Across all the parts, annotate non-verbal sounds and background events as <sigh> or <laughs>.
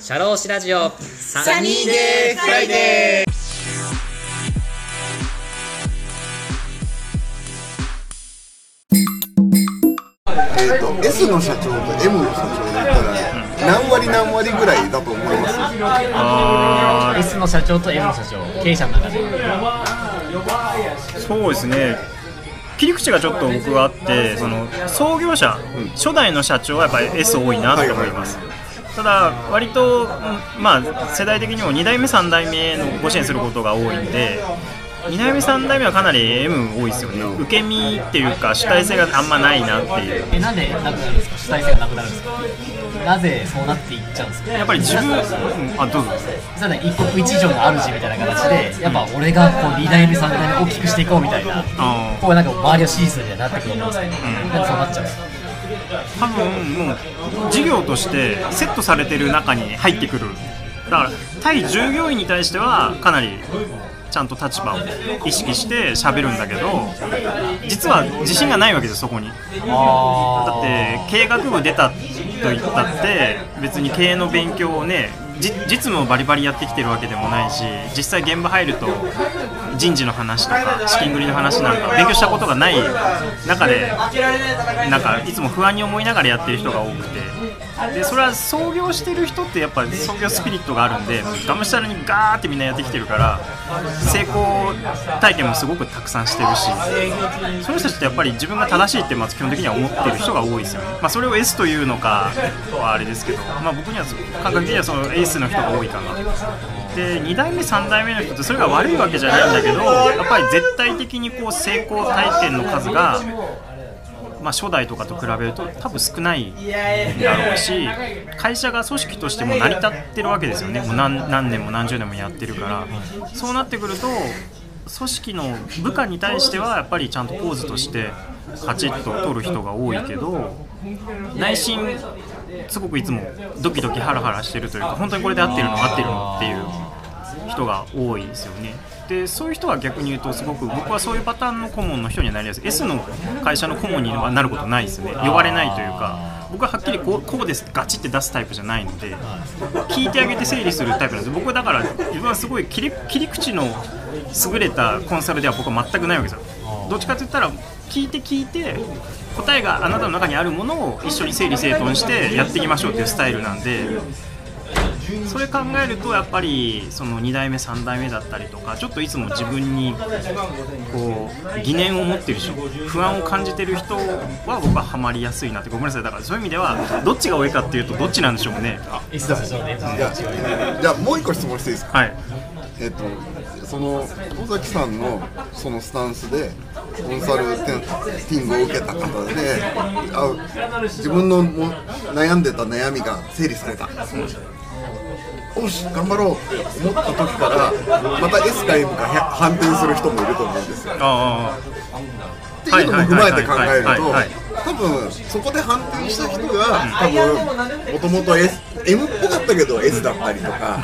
シャローシラジオ。サニーデーフライデー。えー、と S の社長と M の社長で言ったら何割何割ぐらいだと思います？あ S の社長と M の社長。経営者の中で。そうですね。切り口がちょっと僕はあってその創業者、初代の社長はやっぱり S 多いなと思います、ただ割と、うんまあ、世代的にも2代目3代目のご支援することが多いんで2代目3代目はかなり M 多いですよね。受け身っていうか主体性があんまないなっていう。えなんでなくなるんですか？主体性がなくなるんですか？なぜそうなっていっちゃうんですか？やっぱり自分、うんあどうぞ。さらに一国一城の主みたいな形でやっぱ俺がこう2代目3代目大きくしていこうみたいなあこうなんか周りを支持するみたいになってくると思うんですけど、なんでそうなっちゃうんですか？多分もう事業としてセットされてる中に入ってくる。だから対従業員に対してはかなりちゃんと立場を意識して喋るんだけど実は自信がないわけですそこに。だって経営学部出たと言ったって別に経営の勉強をねじ実務をバリバリやってきてるわけでもないし実際現場入ると人事の話とか資金繰りの話なんか勉強したことがない中でなんかいつも不安に思いながらやってる人が多くて。でそれは創業してる人ってやっぱ創業スピリットがあるんでがむしゃらにガーってみんなやってきてるから成功体験もすごくたくさんしてるしその人たちってやっぱり自分が正しいってまず基本的には思ってる人が多いですよね、まあ、それを S というのかはあれですけど、まあ、僕には感覚的にはその S の人が多いかな。で2代目3代目の人ってそれが悪いわけじゃないんだけどやっぱり絶対的にこう成功体験の数がまあ、初代とかと比べると多分少ないだろうし会社が組織としても成り立ってるわけですよね。もう何何年も何十年もやってるから。そうなってくると組織の部下に対してはやっぱりちゃんとポーズとしてカチッと取る人が多いけど内心すごくいつもドキドキハラハラしてるというか本当にこれで合ってるの合ってるのっていう人が多いですよね。でそういう人は逆に言うとすごく僕はそういうパターンの顧問の人にはなりやすい。S の会社の顧問にはなることないですね。呼ばれないというか僕ははっきりこうこうですガチって出すタイプじゃないので聞いてあげて整理するタイプなんです僕はだから自分はすごい切り切り口の優れたコンサルでは僕は全くないわけですよ。どっちかって言ったら聞いて聞いて答えがあなたの中にあるものを一緒に整理整頓してやっていきましょうっていうスタイルなんでそれ考えるとやっぱりその2代目3代目だったりとかちょっといつも自分にこう疑念を持ってる人不安を感じてる人は僕はハマりやすいなってごめんなさい。だからそういう意味ではどっちが多いかっていうとどっちなんでしょうね。S の社長ねじゃあじゃあもう一個質問していいですか？はい。えっ、とその尾崎さんのそのスタンスでコンサルティングを受けた方であ自分のも悩んでた悩みが整理されたよし頑張ろう。って思った時からまた S か M か反転する人もいると思うんですよ。あっていうのも踏まえて考えると多分そこで反転した人が多分もともと M っぽかったけど S だったりとか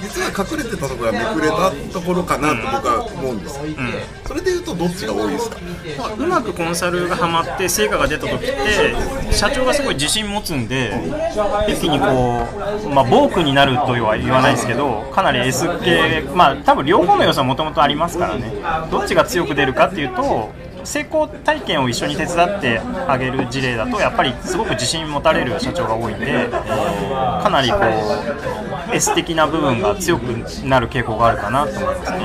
実は隠れてたところがめくれたところかなと僕は思うんですよ、それでいうとどっちが多いですか？あうまくコンサルがハマって成果が出た時って社長がすごい自信持つんで一気にこう、まあ、ボークになるとは言わないですけどかなり S 系まあ多分両方の要素はもともとありますからね。どっちが強く出るかっていうと成功体験を一緒に手伝ってあげる事例だとやっぱりすごく自信持たれる社長が多いんでかなりこう S 的な部分が強くなる傾向があるかなと思いますね。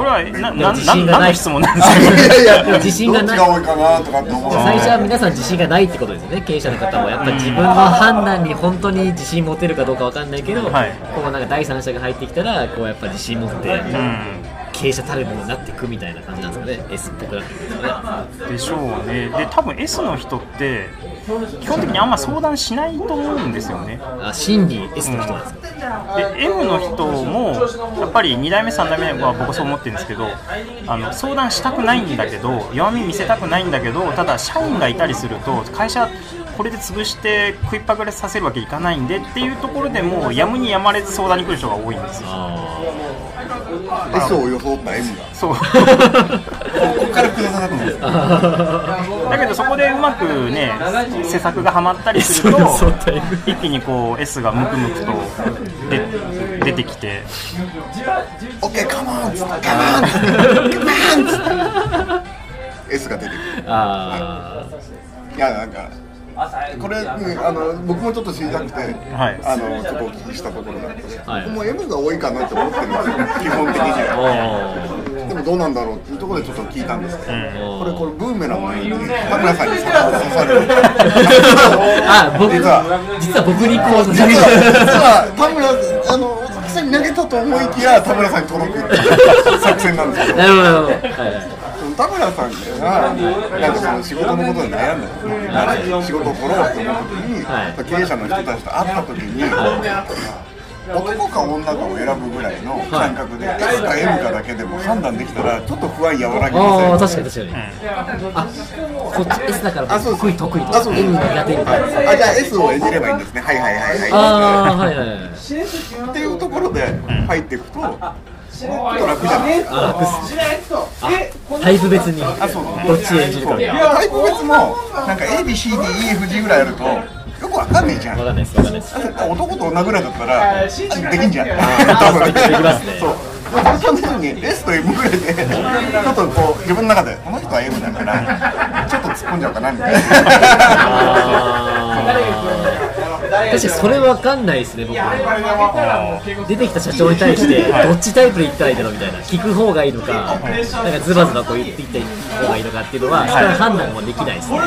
これはなな自信がない何の質問なんですかいやいや自信がないど。っちが多い。かなとかって思う最初は皆さん自信がないってことですよね。経営者の方もやっぱ自分の判断に本当に自信持てるかどうかわかんないけど、はい。こうなんか第三者が入ってきたらこうやっぱ自信持って。うん経営者たるものになっていくみたいな感じなんですかね。S っぽくなっていくんですかね。でしょうね。で多分 S の人って基本的にあんま相談しないと思うんですよね。あ真に S の人なんですか、で M の人もやっぱり2代目3代目は僕はそう思ってるんですけどあの相談したくないんだけど弱み見せたくないんだけどただ社員がいたりすると会社これで潰して食いっぱぐれさせるわけいかないんでっていうところでもうやむにやまれず相談に来る人が多いんですよ S を装った M がそう。ここから複雑だと思うんで <laughs> だけどそこでうまくね施策がはまったりすると一気にこう S がムクムクとで出てきて。OK カモンカモンカモン <laughs> S が出てくる。あいやなんかこれ、ね、あの僕もちょっと知りたくて、はい。あのちょっとお聞きしたところなんですけど、はい。僕も M が多いかなって思ってるんですよ基本的にあは。おでもどうなんだろうっていうところでちょっと聞いたんですけど、ーこれこれブーメランのように田村さんに刺さる。あ僕実は。実は僕にこう実は実は田村あの尾崎さんに投げたと思いきや田村さんに届くっていう作戦なんですけど。なるほどなるほど。はい田村さんがなんかその仕事のことで悩んで仕事を取ろうって思った時に、はい。経営者の人たちと会った時に、男か女かを選ぶぐらいの感覚で、S か M かだけでも判断できたらちょっと不安和らぎません確かに確かに、あこっち S だからあそうそう。得意得意とあそう M 苦手みたい。なあじゃあ S を演じればいいんですね。はいはいはいはい。ああはいはいはい。っていうところで入っていくと、タイプ別にあそう。どっち演じるかタイプ別もなんか ABCDEFG ぐらいあるとよくわかんないじゃん。わかんないですわかんないです男と女ぐらいだったらできんじゃん。ー多分。できますね。そう。そのために S と M ぐらいでちょっとこう自分の中でこの人は M だからちょっと突っ込んじゃおうかなみたいな確かにそれわかんないですね僕出てきた社長に対してどっちタイプで言ったらいいだろうみたいな聞く方がいいのかなんかズバズバこう言っていった方がいいのかっていうのはそれは判断もできないですね。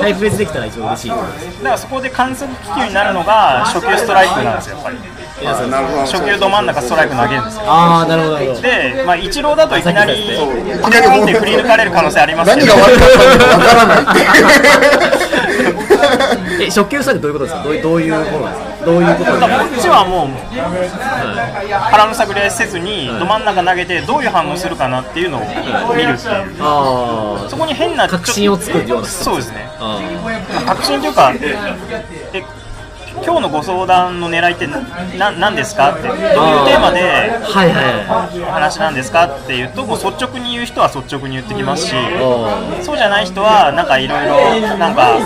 タイプ別できたら一番嬉しいと思います。だからそこで観測気球になるのが初球ストライクなんですよやっぱり。初球ど真ん中ストライク投げるんですよ。ああなるほどで、まあ、一郎だといきなりそうポンって振り抜かれる可能性ありますけど。何が悪かったのかわからない <laughs> え初級差ってどういうことですか？どういうどういうものなんですか？どういうことですか？こっちはもう腹の探り合いせずにど真ん中投げてどういう反応するかなっていうのを見るっていう。あそこに変な確信を作るようなそうですね。あ確信というかえ今日のご相談の狙いってなな何ですか？ってどういうテーマで話なんですか？っていうともう率直に言う人は率直に言ってきますしあそうじゃない人はなんかいろいろなんか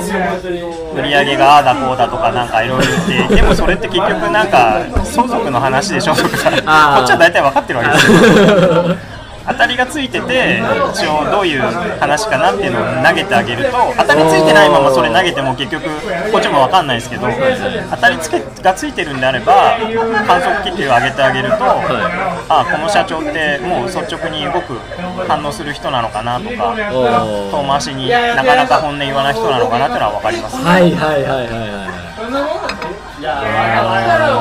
売り上げがああだこうだとかなんかいろいろ言って <laughs> でもそれって結局なんか相続の話でしょ？とか。こっちは大体分かってるわけですよ <laughs> 当たりがついてて一応どういう話かなっていうのを投げてあげると当たりついてないままそれ投げても結局こっちも分かんないですけど当たりつけがついてるんであれば観測機器を上げてあげるとあこの社長ってもう率直に動く反応する人なのかなとかお遠回しになかなか本音言わない人なのかなっていうのは分かりますはいはいはいはいはい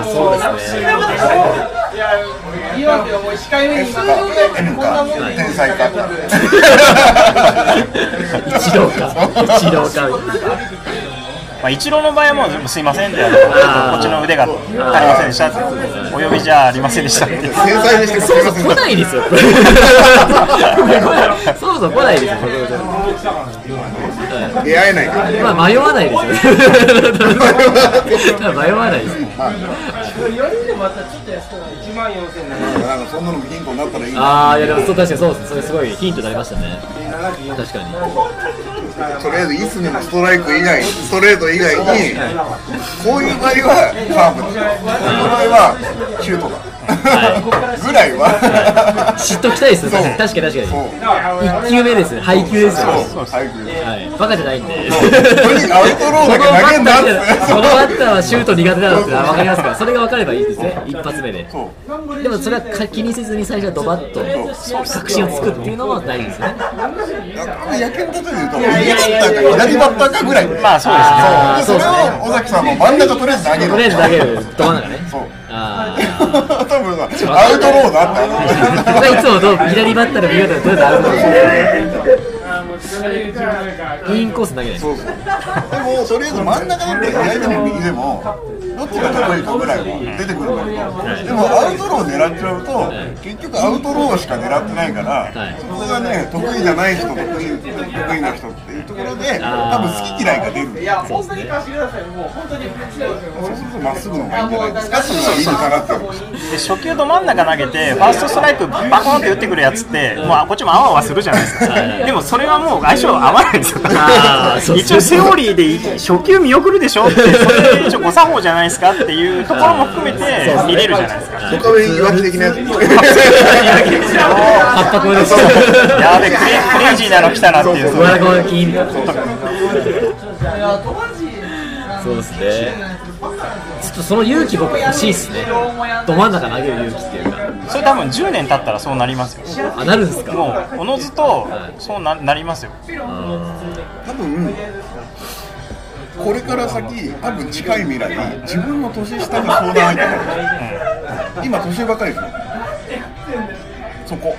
そうですね天才か一郎か一郎かまあ、一郎の場合はもうすいませんってあのこっちの腕が足りませんでした。お呼びじゃありませんでした。っ <laughs> てそもそも来ないです。よそもそも来ないです。よ出会えないからまあ迷わないですよね迷わないです <laughs> なんかそんなのもヒントになったらいいな。ああいやでもそう確かにそうです。それす。ごいヒントになりましたね。確かに。とりあえずいつでもストライク以外ストレート以外にこういう場合はカーブだ。こういう場合はシュートだぐらい。は知っときたいですよ確かに確かに。そう。一球目ですね。配球ですよはい。バカじゃないんで。アウトローだけ投げんだって。このバッターはシュート苦手だろうって分かりますから。それが分かればいいですね。一発目で。でもそれは気にせずに最初はドバッと確信をつくっていうのも大事ですね。野球の例えで言うと右バッターか左バッターかぐらいまあそうですね。それを尾崎さんも真ん中とりあえず投げるとりあえず投げる。ど真ん中ねそう。あ <laughs> 多分アウトローだって。あ僕はいつもどう左バッターの右バッターのとりあえずアウトローインコース投げないそうそう。でもとりあえず真ん中だったら左でも右でもどっちが得意かぐらいは出てくるんだけど、でもアウトロー狙っちゃうと、結局アウトローしか狙ってないから、はい。そこがね得意じゃない人得意得意な人っていうところで多分好き嫌いが出る。そうですね。そうするとまっすぐの方がいいんじゃないですか。っていういいのかなってで初球ど真ん中投げてファーストストライクバコンって打ってくるやつってもうこっちもあわあわするじゃないですか。でもそれはもう相性合わないんですよ。あーそう一応セオリーで初球見送るでしょってそれ一応誤作法じゃないですかっていうところも含めて見れるじゃないですか。そこはいわき的なですやべクレクレイジーなの来たなっていう。そうですね。ちょっとその勇気僕欲しいっすね。ど真ん中投げる勇気っていうかそれ多分10年経ったらそうなりますよあなるんですか？もうおのずとそうななりますよ。多分これから先多分近い未来自分の年下に相談入ってくる、今年上ばっかりですよ。そこ。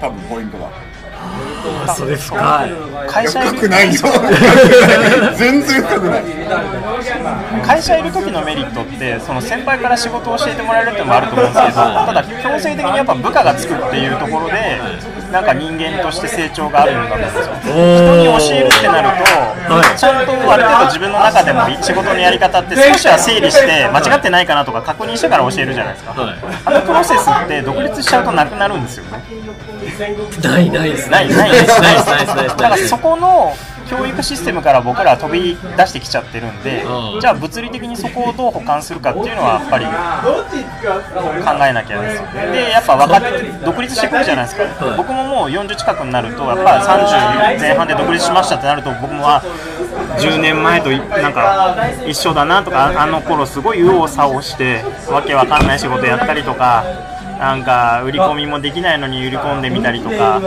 多分ポイントは。あそれ深い会社いる深くないよ。全然深くない。会社いる時のメリットってその先輩から仕事を教えてもらえるっていうのもあると思うんですけどただ強制的にやっぱ部下がつくっていうところでなんか人間として成長があるんだと。思うんですよ人に教えるってなると、はい。ちゃんとある程度自分の中でも仕事のやり方って少しは整理して間違ってないかなとか確認してから教えるじゃないですか、はい。あのプロセスって独立しちゃうとなくなるんですよね。ないないですないないですないですないですないです。だからそこの教育システムから僕らは飛び出してきちゃってるんで、うん。じゃあ物理的にそこをどう補完するかっていうのはやっぱり考えなきゃですよでやっぱ若手独立してくるじゃないですか、はい僕ももう40近くになるとやっぱ30前半で独立しましたってなると僕もは10年前といなんか一緒だなとかあの頃すごい右往左往してわけわかんない仕事やったりとかなんか売り込みもできないのに売り込んでみたりとか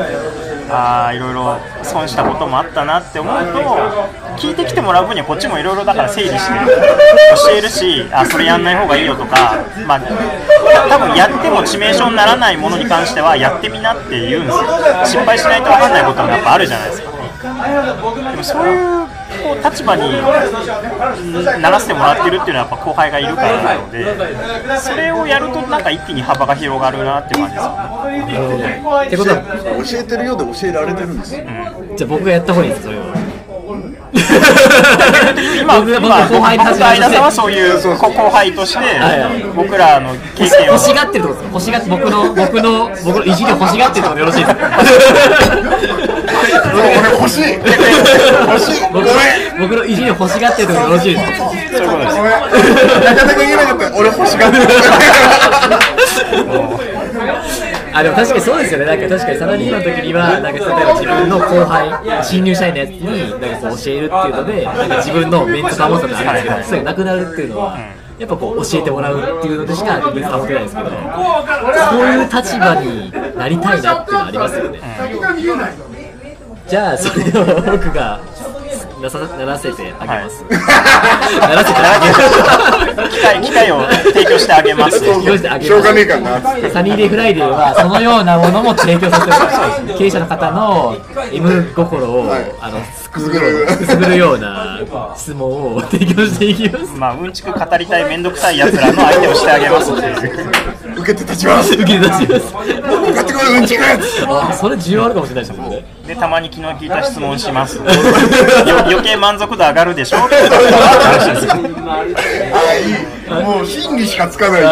あいろいろ損したこともあったなって思うと聞いてきてもらう分にはこっちもいろいろだから整理して教えるしあそれやんない方がいいよとか、まあ、多分やっても致命傷にならないものに関してはやってみなって言うんですよ。失敗しないと分かんないこともやっぱあるじゃないですか。でもそういうこう立場にならせてもらってるっていうのはやっぱ後輩がいるからなのでそれをやるとなんか一気に幅が広がるなって感じですよね。ってことは教えてるようで教えられてるんですよじゃあ僕がやった方がいいですそれは今後輩に僕と相田さんはそういう後輩としてはい僕らの経験を。欲しがってるってことですか？欲しがって僕の僕の僕のいじりを欲しがってるってことでよろしいですか？俺欲しい欲しい。ご僕めのん僕のいじりを欲しがってるってことでよろしいですか？そういうことです。ごめんなかなか言えなかった。俺欲しがってる <laughs> あでも確かにそうですよね。なんか確かにサラリーマンの時にはなんか例えば自分の後輩新入社員のやつになんかこう教えるっていうのでなんか自分のメンツ保つのってあるんですけどそなくなるっていうのはやっぱこう教えてもらうっていうのでしかメンツ保てないですけどそういう立場になりたいなっていうのはありますよね。じゃあそれを僕がなさならせてあげます、ならせてあげます。<laughs> 機会機会を提供してあげます提供してあげます。しょうがねえからな。サニーデイフライデーはそのようなものも提供させてる <laughs> 経営者の方の M 心を、はい。あのすくぐるくすぐるような質問を提供していきます。まあうんちく語りたい面倒くさいやつらの相手をしてあげますけて立ちます。受け出します。ってこいうんちくあそれ需要あるかもしれないですね。でたまに昨日聞いた質問します。<laughs> よ余計満足度上がるでしょ？もう真理しかつかないっていう。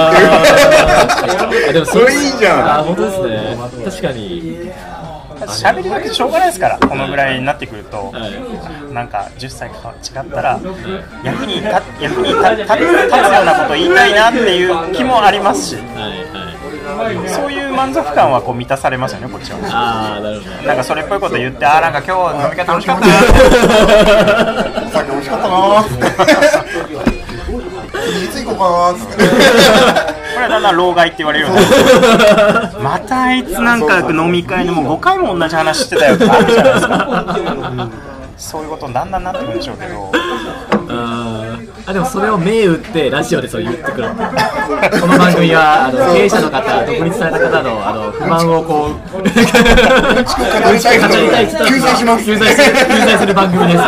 あでもそれいいじゃん。あ本当ですね。確かに喋りだけしょうがないですからこのぐらいになってくるとはい。なんか10歳か違ったら役に立役に立立つ立つようなこと言いたいなっていう気もありますし。はいはい。そういう満足感はこう満たされますよねこっちは。ああなるほど。なんかそれっぽいこと言ってあーなんか今日飲み会楽しかったな。さっき美味しかったないつ <laughs> 行こうかなれはだんだん老害って言われるよう。になるまたあいつなんか飲み会でもう5回も同じ話してたよってあるじゃないですか。そういうことにだんだんなってくるんでしょうけど。あでもそれを銘打ってラジオでそう言ってくる。<laughs> この番組はあの経営者の方独立された方のあの不満をこう救済します。救済す。る救済する番組です。<laughs>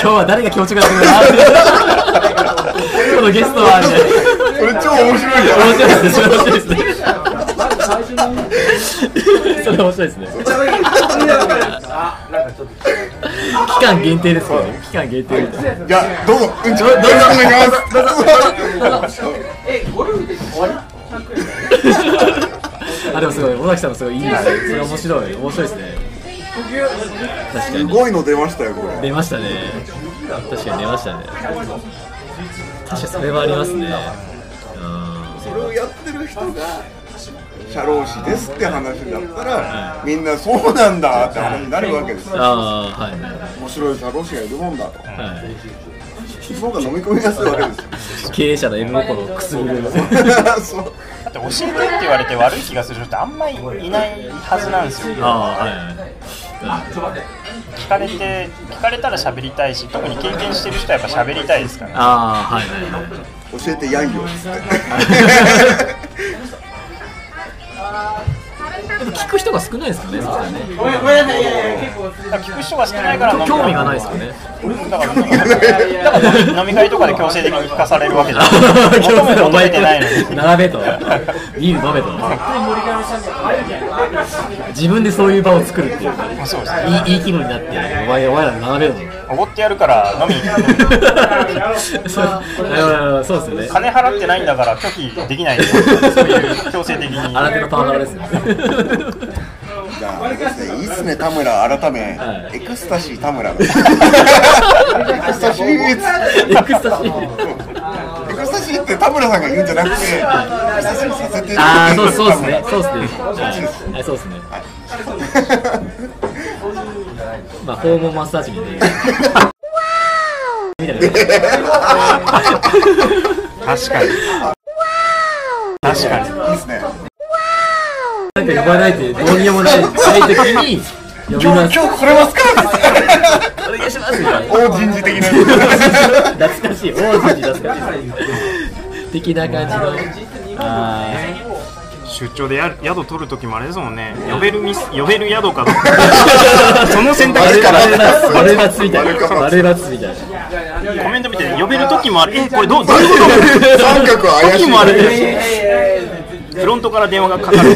今日は誰が気持ちよくなって。くるかこのゲストはみたいなこれ超面白いじゃん面白いですね面白いですねそれ面白いですね期間限定ですよね期間限定ですねじゃあどうぞうんちょどうぞお願いしますあでもすごい尾崎さんもすごいいいですねそれ面白い面白いですね確かすごいの出ましたよこれ出ましたね確かに出ましたね確かにそれはありますね。うんそれをやってる人が社労士ですって話だったらみんなそうなんだって話になるわけですよ。ああはい面白い社労士がいるもんだと。はい。その方が飲み込みやすいわけです経営者の M 心をくすぐるよそう。だって教えてって言われて悪い気がする人ってあんまりいないはずなんですよ。ああはいはい聞かれて聞かれたら喋りたいし特に経験してる人はやっぱ喋りたいですから。ああはいはいはい。教えてやんよっつって。<laughs> でも聞く人が少ないですかね、そしたらね。だから聞く人が少ないから興味がないですかね。だからだから飲み会とかで強制的に聞かされるわけじゃない求め求めてないのに。並べと、<laughs> <laughs> ビール飲めと。自分でそういう場を作るっていうか、そうですいいいい気分になって、お前お前ら並べろと。おごってやるから飲みに <laughs> そうあそうですよね。金払ってないんだから拒否できないういう強制的に新手のパワハラですよ。じゃああれですねいいっすね田村改め、はいエクスタシー田村のエクスタシーエクスタシー。<laughs> エクスタシーって田村さんが言うんじゃなくてエクスタシーさせてああ、そうそうですね。そうですね。はいはい、そうですね。まあ、訪問マッサージみたいな。みたいなね。確かに確かにいいっすねなんか呼ばないとどうにもないない時に呼びます。今日来れますかお願いします。大人事的な <laughs> 懐かしい、王子に懐かしい。的な感じの。あ出張でや宿取る時もあれですもんね。呼べるミス呼べる宿か <laughs> その選あ。択肢から。丸抜みたいな。丸抜みたいな。コメント見て呼べる時もある。えこれどう <laughs> どういうこと？三角は怪しい。時もある。<laughs> フロントから電話がかかる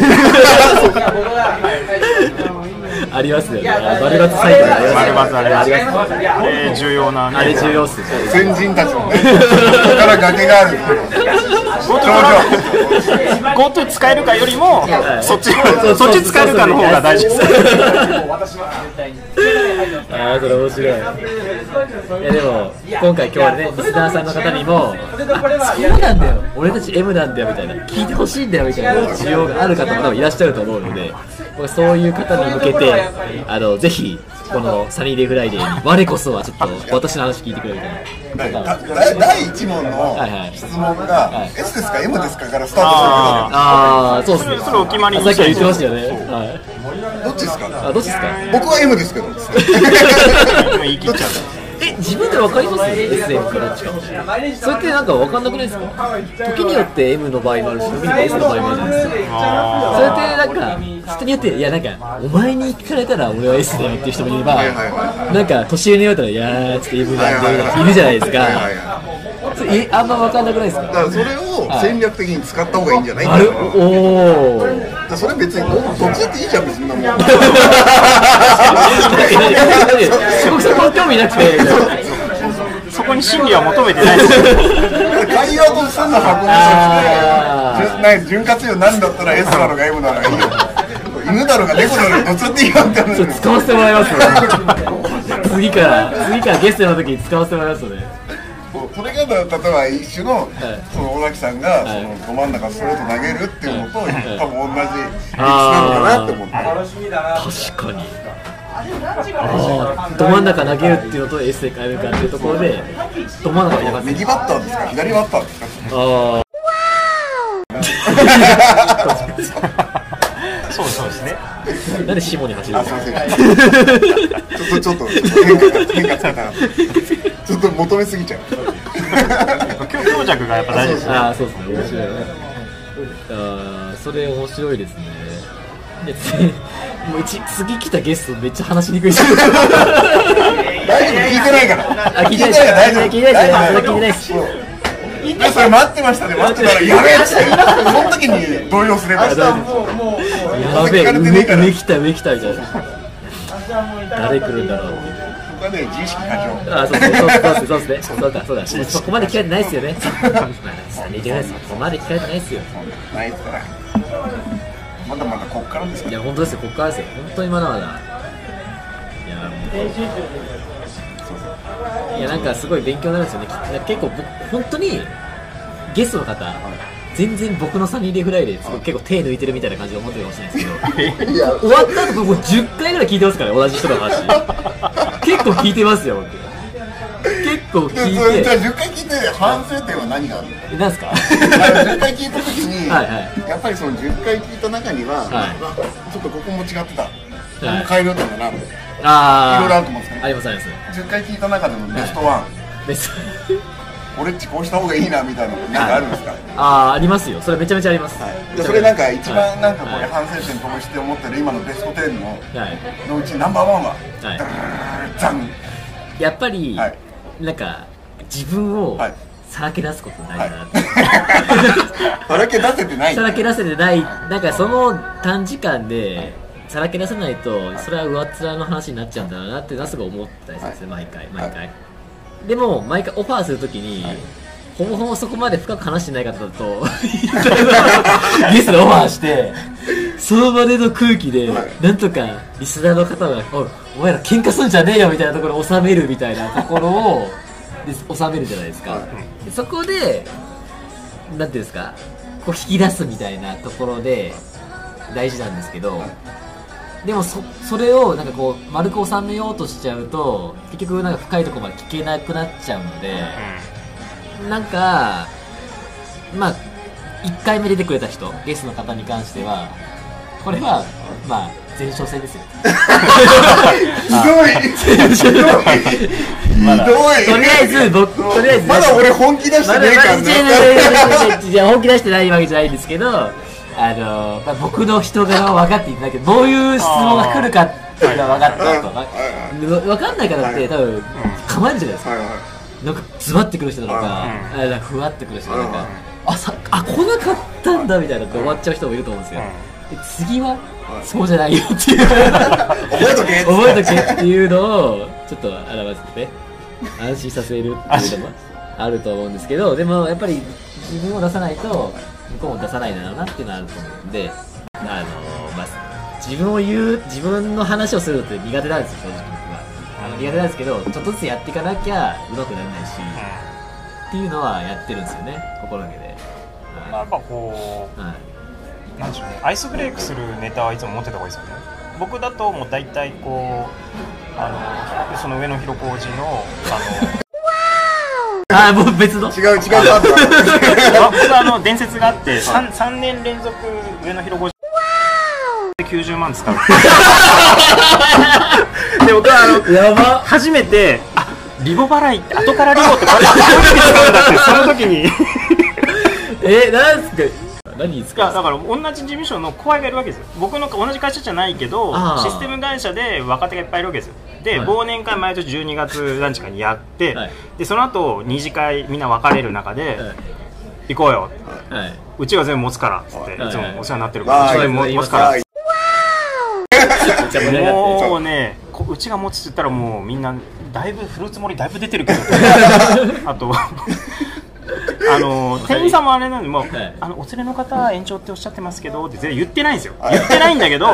ありますよね。丸抜サイトあります。丸抜ありますあります。えー重要な。あれ重要っすね。先人たちのね。から崖がある <laughs> GoTo 使えるかよりもそっちそっち使えるかの方が大事です。ああ、それ面白い。いやでも、今回今日はね、リスナーさんの方にも、あそうなんだよ、俺たち M なんだよみたいな、聞いてほしいんだよみたいな需要がある方も多分いらっしゃると思うので、そういう方に向けて、あのぜひ、このサニーデイフライデーに、<laughs> 我こそはちょっと私の話聞いてくれみたいな。だ第第一問のはいはい質問がはい S ですか M ですかからスタートあああ、そうですね。それお決まりさっきは言ってましたよね。どどっちですかあ、どっちですか僕は M ですけど今言い切っちゃうえ、自分で分かります ?SM かどっちか。それってなんか分かんなくないですか？時によって M の場合もあるし、時によって S の場合もあるじゃないですか。それってなんか、人によって、いやなんか、お前に聞かれたら俺は S だよっていう人もいればなんか年上に言われたら、いやー、ちょっと M なんで、いるじゃないですかえ、あんま分かんなくないですか？だからそれを戦略的に使った方がいいんじゃない？あれだかおおそれ別にどどっちだっていいじゃん別になもん。すごくそこ興味なくて、そこに真理は求めてないですよ会話としての箱あーじゅね潤滑油なんだったら S なのか M なのかいいよ犬だろうが猫だろうがどっちだっていいよって使わせてもらいますよ次から次からゲストの時に使わせてもらいますのでそれが例えば一種の、その尾崎さんが、はい。そのど真ん中ストレート投げるっていうのと、多分同じ理屈なのあーかなって思って。確かに。ああど真ん中投げるっていうのと S で変えるかっていうところでど真ん中いなかった右バッターですか？左バッターですか？あそうそうですね。あなんで下に走るん。<laughs> ちょっとちょっと変化が変化つけたな。ちょっと求めすぎちゃう強強弱がやっぱ大事ですね。ああそうですね。面白いああそれ面白いですね。もう一次来たゲストめっちゃ話しにくいです。大丈夫？聞いてないから。あ聞いてないです。から大丈夫聞いてないですそれ聞いてないです。いやそれ待ってましたね。待ってたらやべえ。ってその時に動揺すれば。やべえ上上来た上来たみたいな誰来るんだろうはね自意識過剰あそうそうそうそうそうですね。そうだそうだ。そこまで聞かれてないですよね。そこまで聞かれてないですよ。ないですから。まだまだこっからですかいや本当ですよ。ここからですよ。本当にまだまだ。いやもう。いやなんかすごい勉強になるんですよね。き結構僕本当にゲストの方全然僕のサニーデフライで結構手抜いてるみたいな感じで思ってるかもしれないですけど。<laughs> 終わった後僕もう10回ぐらい聞いてますからね同じ人の話結構聞いてますよ僕。結構で聞いそれじゃあて10回聞いて反省点は何があるの？えなんすか？あの10回聞いた時にはいはい。やっぱりその10回聞いた中には、はい。あちょっとここも違ってた、ここも変えようと思ったな、いああろいろあると思うんですけど。ありますあります。10回聞いた中でのベストワン、です俺っちこうした方がいいなみたいなのなんかあるんですか、ああありますよ。それめちゃめちゃあります、でそれなんか一番なんかこはい。れ反省点として思ってる今のベスト10のはい。のうちナンバーワンは、はい。やっぱり、はい。なんか自分をはい。さらけ出すこと大事だなって、<laughs> さらけ出せてない。さらけ出せてない。なんかその短時間でさらけ出せないとそれは上っ面の話になっちゃうんだろうなっていうのはすごい思ったりするんですね、毎回毎回、でも毎回オファーするときに、ほぼほぼそこまで深く話してない方だと <laughs> ゲストでオファーしてその場での空気で、なんとかリスナーの方が「おいお前ら喧嘩すんじゃねえよ」みたいなところを収めるみたいなところをで収めるじゃないですか、でそこでなんていうんですかこう引き出すみたいなところで大事なんですけどでもそそれをなんかこう丸く収めようとしちゃうと結局なんか深いところまで聞けなくなっちゃうので、なんかまあ1回目出てくれた人ゲストの方に関してはこれはまあ前哨戦ですよ。<laughs> ひどい。ひどいひどい。とりあえず僕とりあえずまだ俺本気出してねえからまだま本気出してないわけじゃないんですけどあの、まあ、僕の人柄を分かっていただけどどういう質問が来るかっていうのは分かったと。わ分かんない方って多分構えるじゃないですか。はいはい。なんかズバってくる人なのか、あなんかふわってくる人なのか、あさあ来なかったんだみたいなって終わっちゃう人もいると思うんですよ、で次はそうじゃないよっていう。覚えとけ覚えとけっていうのをちょっと表してね安心させるっていうのもあると思うんですけどでもやっぱり自分を出さないと向こうも出さないんだろうなっていうのはあると思うんであの、まあ、自分を言う自分の話をするのって苦手なんですよ正直僕は。あの苦手なんですけどちょっとずつやっていかなきゃうまくならないし、っていうのはやってるんですよね心がけで、まあ、やっぱこうはい。はいなんでしょうねアイスブレイクするネタはいつも持ってた方がいいですよね。僕だともう大体こうあのその上野広小路のああーもう別の？違う違うパートナー。あの伝説があって 3, 3年連続上野広小路で90万使う。<laughs> で僕はあのやば。初めてあリボ払いって後からリボってこれこういう時に使うんだってその時に。<laughs> えなんすか？何に使うだから同じ事務所の後輩がいるわけですよ。僕の同じ会社じゃないけどシステム会社で若手がいっぱいいるわけですよ。で、はい。忘年会毎年12月何日かにやって、はい。でその後二次会みんな別れる中で、はい。行こうよ。はい。うちが全部持つからっつって、はい。い、つもお世話になってるから、はい。うちが全部持つから。もうねこうちが持つって言ったらもうみんなだいぶフルーツ盛りだいぶ出てるけど。<laughs> あとあの店員さんもあれなんでもう、はい。あのお連れの方延長っておっしゃってますけどって全然言ってない。んですよ言ってないんだけど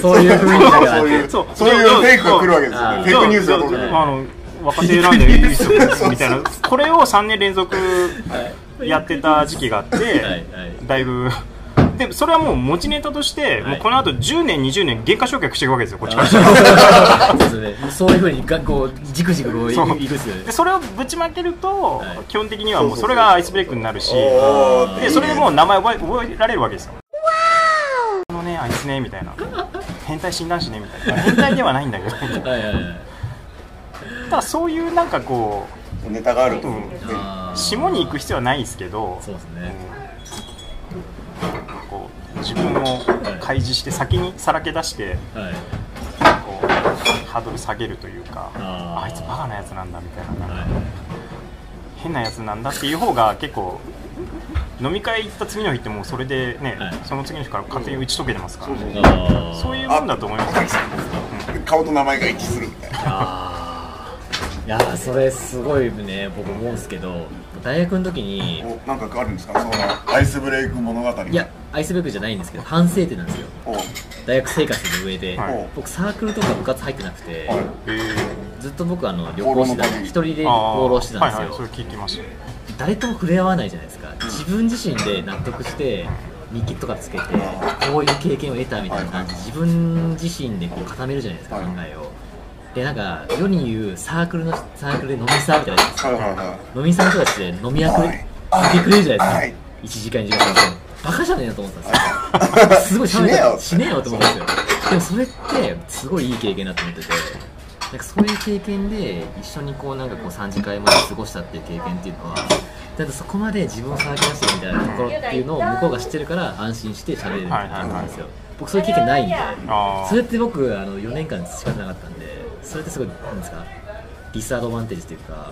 そういう雰囲気がそういうそうそういうフェイクが来るわけですよね。フェイクニュースがそう来るそうあの若手選んでいいですよみたいな。これを3年連続やってた時期があって、はいはい。だいぶでもそれはもう持ちネタとして、はい。もうこの後10年20年減価償却していくわけですよこっちから。そうですね。そういうふうにがこうじくじくこういくっすよね。でそれをぶちまけると、はい。基本的にはもうそれがアイスブレイクになるしでそれでもう名前覚え覚えられるわけですよ。あのねあいつねみたいな。変態診断士ねみたいな。<laughs> 変態ではないんだけど。はいはいはい。ただそういうなんかこネタがあると、う、うん下に行く必要はないですけど。そうですね。こう自分を開示して先にさらけ出してはい。こうハードル下げるというかあいつバカなやつなんだみたいな。なんかはい。変なやつなんだっていう方が結構飲み会行った次の日ってもうそれでね、はい。その次の日から勝手に打ち解けてますから、ね。そういうもんだと思います。よ顔と名前が一致するみたいな。いやーそれすごいね僕思うんですけど大学の時におなんかあるんですか？そのアイスブレイク物語いやアイスブレイクじゃないんですけど反省点なんですよ。お大学生活の上で、はい。僕サークルとか部活入ってなくて、はい。え。ずっと僕あの旅行してた一人でー、放浪してたんですよ、はいはい。それ聞きました。誰とも触れ合わないじゃないですか。自分自身で納得して日記とかつけてこういう経験を得たみたいな感じで自分自身でこう固めるじゃないですか考はい。えを。でなんか世に言うサークルのサークルで飲みサーみたいなやつですはいはいは飲みサーの人たちで飲み役はい。いてくれるじゃないですか。1時間2時間バカじゃねえなと思ったんですよ。<laughs> すごい死ねよ。死ねよ。と思ったんですよ。でもそれってすごいいい経験だと思ってて。なんかそういう経験で一緒にこうなんかこう3次会まで過ごしたっていう経験っていうのはだってそこまで自分をさらけ出してるみたいなところっていうのを向こうが知ってるから安心して喋れるみたいな感じなんですよ。僕そういう経験ないんで。あそれって僕あの4年間培ってなかったんでそれってすごいなんですか？ディスアドバンテージというか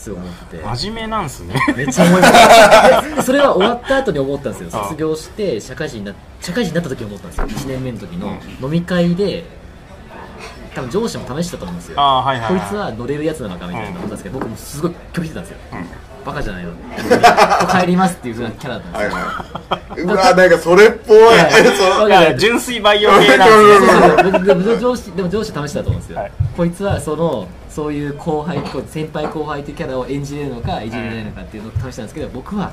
すごい思ってて。あ真面目なんすね。めっちゃ思い。ましたでそれは終わった後に思ったんですよ。卒業して社会人にな社会人になった時に思ったんですよ。1年目の時の飲み会で多分上司も試してたと思うんですよ。はいはいはい。こいつは乗れるやつなのかみたいな思ったんですけど、僕もすごい拒否してたんですよ、ん。バカじゃないの。<laughs> 帰りますっていう風なキャラだったんですよ、いはいはい。うわなんかそれっぽい。そうい。や純粋培養系なんですねそうそう僕でも上司でも上司試してたと思うんですよ、はい。こいつはそのそういう後輩こう先輩後輩というキャラを演じれるのか演じれないのかっていうのを試したんですけど僕は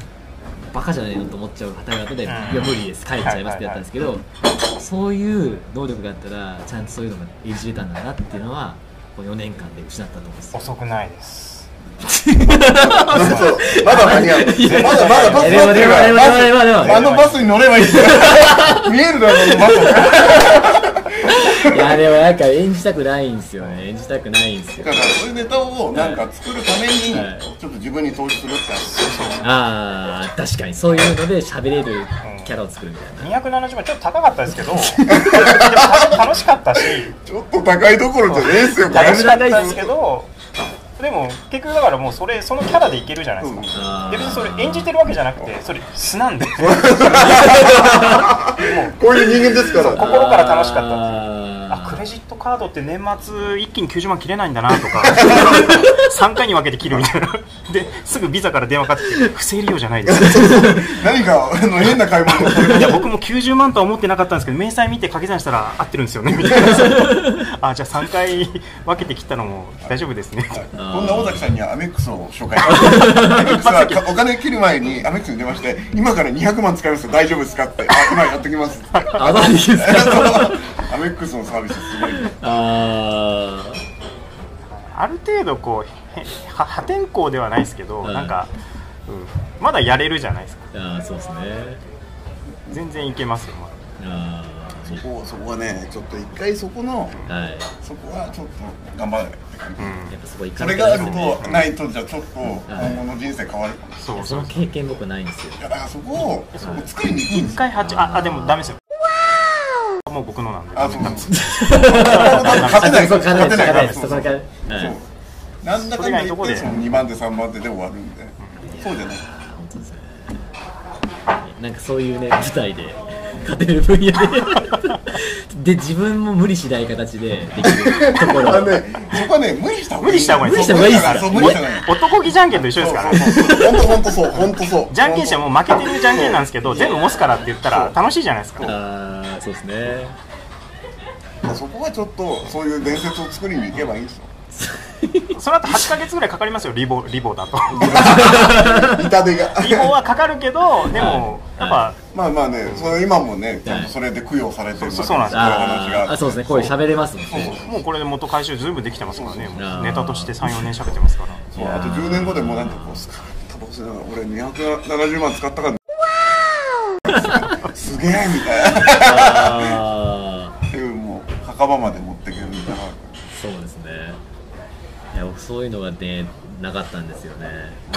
バカじゃないのと思っちゃう方々で、いや無理です。帰っちゃいますってやったんですけど、そういう能力があったらちゃんとそういうのが演じれたんだなっていうのはこの4年間で失ったと思うんです。よ遅くないです。<laughs> まだ間に合う。まだまだバスでもでもでもでもでもでもあのバスに乗ればいい見えるだろあのバスいやでもなんか演じたくないんですよね。演じたくないんですよ。だからそういうネタをなんか作るためにはい。ちょっと自分に投資するってああ確かにそういうので喋れるキャラを作るみたいな。270万ちょっと高かったですけどでも <laughs> 楽しかったし。ちょっと高いどころじゃねえっすよこれ。楽しかったですけどでも結局だからもうそれそのキャラでいけるじゃないですか、で別にそれ演じてるわけじゃなくてそれ素なんで。<laughs> こういう人間ですから。心から楽しかったああクレジットカードって年末一気に90万切れないんだなとか <laughs> 3回に分けて切るみたいな。ですぐビザから電話かかってきて不正利用じゃないです。何かあの変な買い物。いや僕も90万とは思ってなかったんですけど明細見て掛け算したら合ってるんですよねみたいな。あじゃあ3回分けて切ったのも大丈夫ですね。こんな尾崎さんにはアメックスを紹介。<laughs> アメックスはお金切る前にアメックスに電話して今から200万使います大丈夫ですかって。あ今やってきます。あマジですか？<laughs> アメックスのサービスすごい。あある程度こう破天荒ではないですけど、はいなんか、うん、まだやれるじゃないですか。ーあーそうですね。全然いけますよ、まだ。あそこそこはねちょっと一回そこのーはい。やそこはちょっと頑張れって感じ。うん。っぱそこ行かそなきれがあるとないとじゃあちょっと今後の人生変わる。かもしそう。その経験僕ないんですよ。いいやだからそこを作りに行くんです一回八ああでもダメですよ。もう僕のなんで。あそう <laughs> ないそこ勝てない勝てない。勝てないなんだかんだ言ってその2番手3番手で終わるんで。そうじゃない。本当ですねなんかそういうね舞台で勝てる分野で。<laughs> で自分も無理しない形でできるところ。あのねそこはね無理した方がいい。無理した方がいい。無理した方がいいっすか？そう無理した方がいい。男気じゃんけんと一緒ですから。ねそうそう。そう本当本当そう。<laughs> 本当そう。じゃんけんしてはもう負けてるじゃんけんなんですけど全部持つからって言ったら楽しいじゃないですか。ああそうですね。そこはちょっとそういう伝説を作りに行けばいいんですよ <laughs> <laughs> その後8ヶ月ぐらいかかりますよリボリボだと。痛手が。リボはかかるけどでもやっぱまあまあねそれ今もねちゃんとそれで供養されてるそうそうなんです。よそういう話があそうですね。こういう喋れますもんね。もうこれで元回収ずいぶんできてますからね。ネタとして34年喋ってますから。そうあと10年後でもなんかこうスカッとボスな俺270万使ったから。<laughs> すげえみたいな。ああっていうもう墓場まで持ってけるみたいなそういうのがねなかったんですよね。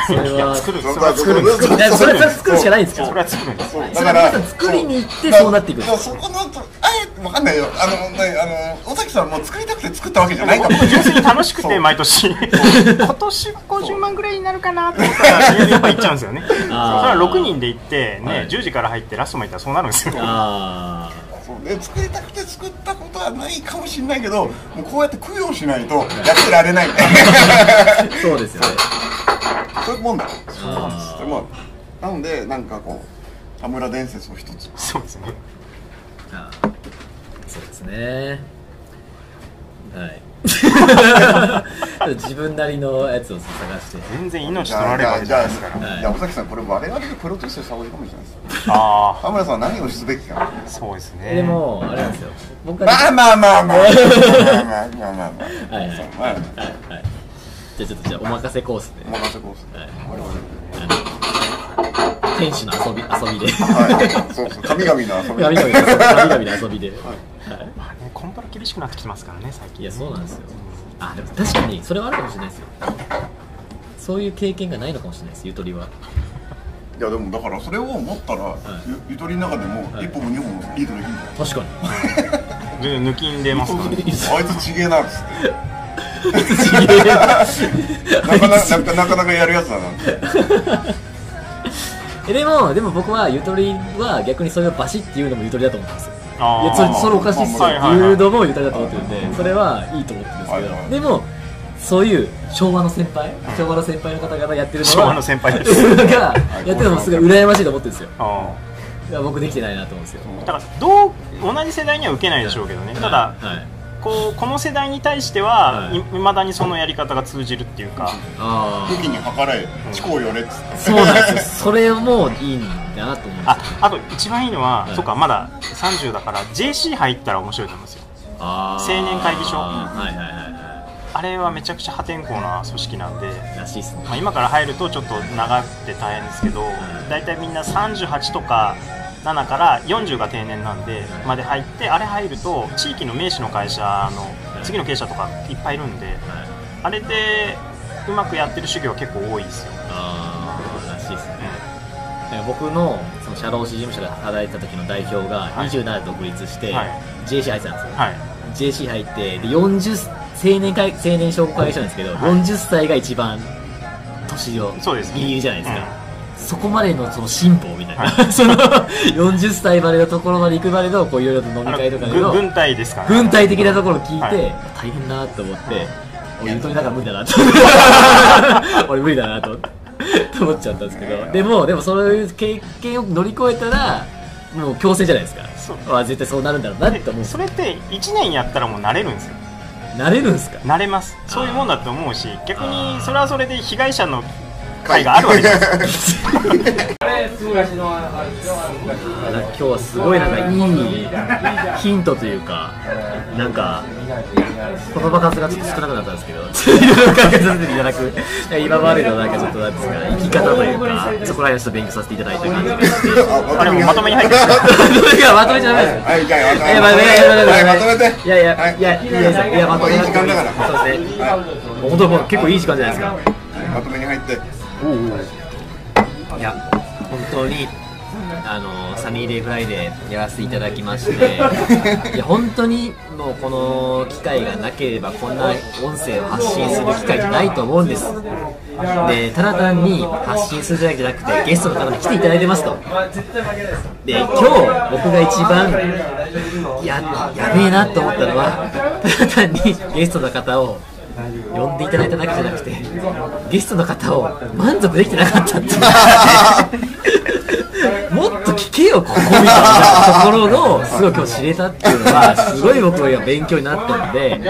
それは作るそれは作るそれは作るしかないんですかそれは作るんです。そう。それは皆さん作りに行ってそうなっていくそこのあえわかんないよ。あのねあの尾崎さんも作りたくて作ったわけじゃないかも純粋に楽しくて毎年。今年は50万ぐらいになるかなと思ったらやっぱ行っちゃうんですよね。それは6人で行ってね、はい。10時から入ってラストまで行ったらそうなるんですよ。あそうで作りたくて作ったことはないかもしれないけどもうこうやって供養しないとやってられないあ <laughs> そうですよね。そう。いうもんだ。そうなんですそれもなのでなんかこう田村伝説を一つ。そうですねあーそうですね。はい自分なりのやつを探して。全然命じ取られるわけじゃあじゃあゃないですから。尾崎さんこれ我々でプロデュースした方がいいかもしれないですあ田村さんは何をすべきか。あそうですね。でもあれなんですよ。僕はまあまあまあまあまあまあまあまあまあはいはいはいはいじゃあちょっとじゃあお任せコースで、お任せコースはいあの天使の遊び遊びで。はい。そうそう神々の遊び。神々の遊び神々の遊びで、はい。まあねコントロ厳しくなってきてますからね最近。いやそうなんですよ。あでも確かにそれはあるかもしれないですよ。そういう経験がないのかもしれないですゆとりは。いやでもだからそれを思ったら、ゆゆとりの中でもはい。一歩も二歩もリードできるんだよ、確かに。全然抜きんでますからね。<laughs> あいつちげえなっつって。<laughs> な。<laughs> かなかなかなかやるやつだなって。えでもでも僕はゆとりは逆にそれをバシッて言うのもゆとりだと思ってますよ。いやそれそれおかしいっすよ。はいはいうのもゆとりだと思ってるんでそれはいいと思ってるんですけど。でもそういう昭和の先輩昭和の先輩の方々やってるのは昭和の先輩です。<laughs> がやってるのもすごい羨ましいと思ってるんですよ。あいや僕できてないなと思うんですよ。あだからどう同じ世代には受けないでしょうけどね。ただはいこうこの世代に対してははい。いまだにそのやり方が通じるっていうか。あ時に計れ思考よれっつって。あそうなんですよ。<laughs> それもいいんだなと思うんですよ。ああと一番いいのは、はい。そうかまだ30だから JC 入ったら面白いと思うんですよ。あー。青年会議所。はいはいはいはあれはめちゃくちゃ破天荒な組織なんで、いらしいっすね。まあ、今から入るとちょっと長くて大変ですけど大体みんな38とか7から40が定年なんでまで入ってあれ入ると地域の名士の会社の次の経営者とかいっぱいいるんではいあれでうまくやってる主業結構多いですよ、ああらしいですね。だから僕のその社労士事務所で働いてた時の代表がはい。27で独立して、はい。JC 入ってたんですよ、はい。JC 入ってで40青年会青年商工会議所なんですけど、はい。40歳が一番年をそうですね。ギリギリじゃないですか、うんそこまでのその辛抱みたいな、は <laughs> その40歳までのところまで行くまでのこういろいろと飲み会とかの軍隊ですから、軍隊的なところを聞いて、はい。大変だなと思って、俺、ゆとりだから無理だなと。俺、無理だなとと <laughs> 思っちゃったんですけど、でも、でもそういう経験を乗り越えたら、もう強制じゃないですか、そう。あ絶対そうなるんだろうなって思う。それって1年やったらもう慣れるんですよ。なれるんですか？慣れます。そういうもんだと思うし逆にそれはそれで被害者の会があるわけじゃない。ですか今日はすごいなんかいいヒントというか、なんか言葉数がちょっと少なくなったんですけど、いろいろ考えさせていただく、今までのなんかちょっとなんですか、生き方というか、そこら辺をちょっと勉強させていただいた感じがして。あれもまとめに入ってるいや、まとめちゃダメです。はいじゃあい。や、まあ、いやいやいやいやはいまとめていやいや、はいいや、いや、まとめいい時間だからそうですね。本当もう結構いい時間じゃないですか。まとめに入っていや、本当に、あの、サニーデイフライデーやらせていただきまして、<laughs> いや、本当にもうこの機会がなければ、こんな音声を発信する機会じゃないと思うんです。で、ただ単に発信するだけじゃなくて、ゲストの方に来ていただいてますと。で、今日僕が一番、や、やべえなと思ったのは、ただ単にゲストの方を呼んでいただいただけじゃなくてゲストの方を満足できてなかったっていう。もっと聞けよここみたいなところのすごい今日知れたっていうのはすごい僕は勉強になったので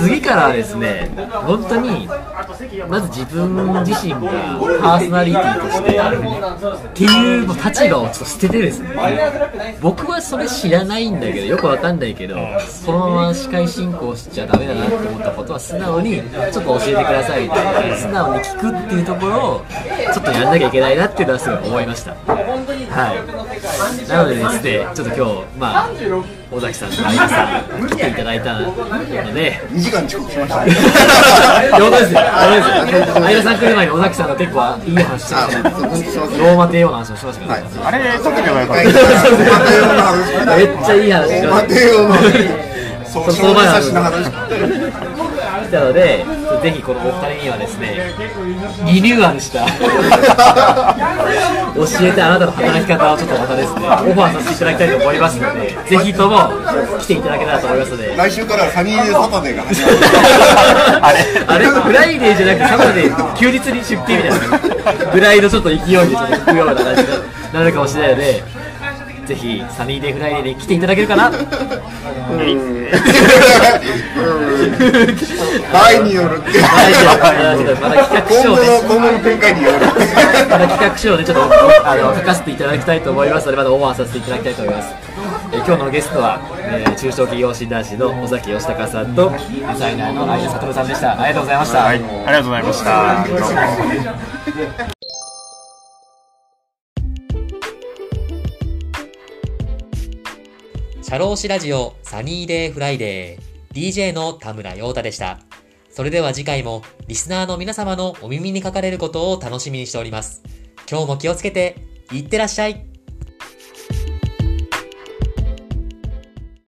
次からはですね本当にまず自分自身がパーソナリティとしてあるっていう立場をちょっと捨ててですね。僕はそれ知らないんだけどよくわかんないけどそのまま司会進行しちゃダメだなって思ったことは素直にちょっと教えてくださいって素直に聞くっていうところをちょっとやんなきゃいけないなっていうのはすごい思いました。はい。なのでですね、ちょっと今日、まあ、尾崎さんと相田さん来ていただいたので、2時間遅刻しました。ね本当ですよ、本当ですよ。相田さん来る前に尾崎さんが結構いい話してましたローマ帝王の話もしてましたからね。あれ撮っとけばよか。っはいためっちゃいい話してまマした。テオの <laughs> そうそ証明差しの話来たので、ぜひこのお二人にはですね、リニューアルした <laughs> 教えてあなたの働き方をちょっとまたですね、オファーさせていただきたいと思いますので、ぜひとも来ていただけたらと思いますので。来週からサニーデーサタデーが始まる。<laughs> あれ？あれ？フライデーじゃなくてサタデー。<laughs> 休日に出勤みたいな。ぐらいのちょっと勢いでちょっと行くような感じになるかもしれないのでぜひサニーデーフライデーに来ていただけるかな？場合による。ってまた企画書を今後の展開による。また企画書をねちょっとあの書かせていただきたいと思いますのでまだオファーさせていただきたいと思います。えー今日のゲストは、えー中小企業診断士の尾崎義孝さんとデザイナーの相田悟さんでした。ありがとうございました、はい。ありがとうございました社労士ラジオサニーデイフライデー DJ の田村陽太でした。それでは次回もリスナーの皆様のお耳にかかれることを楽しみにしております。今日も気をつけて、いってらっしゃい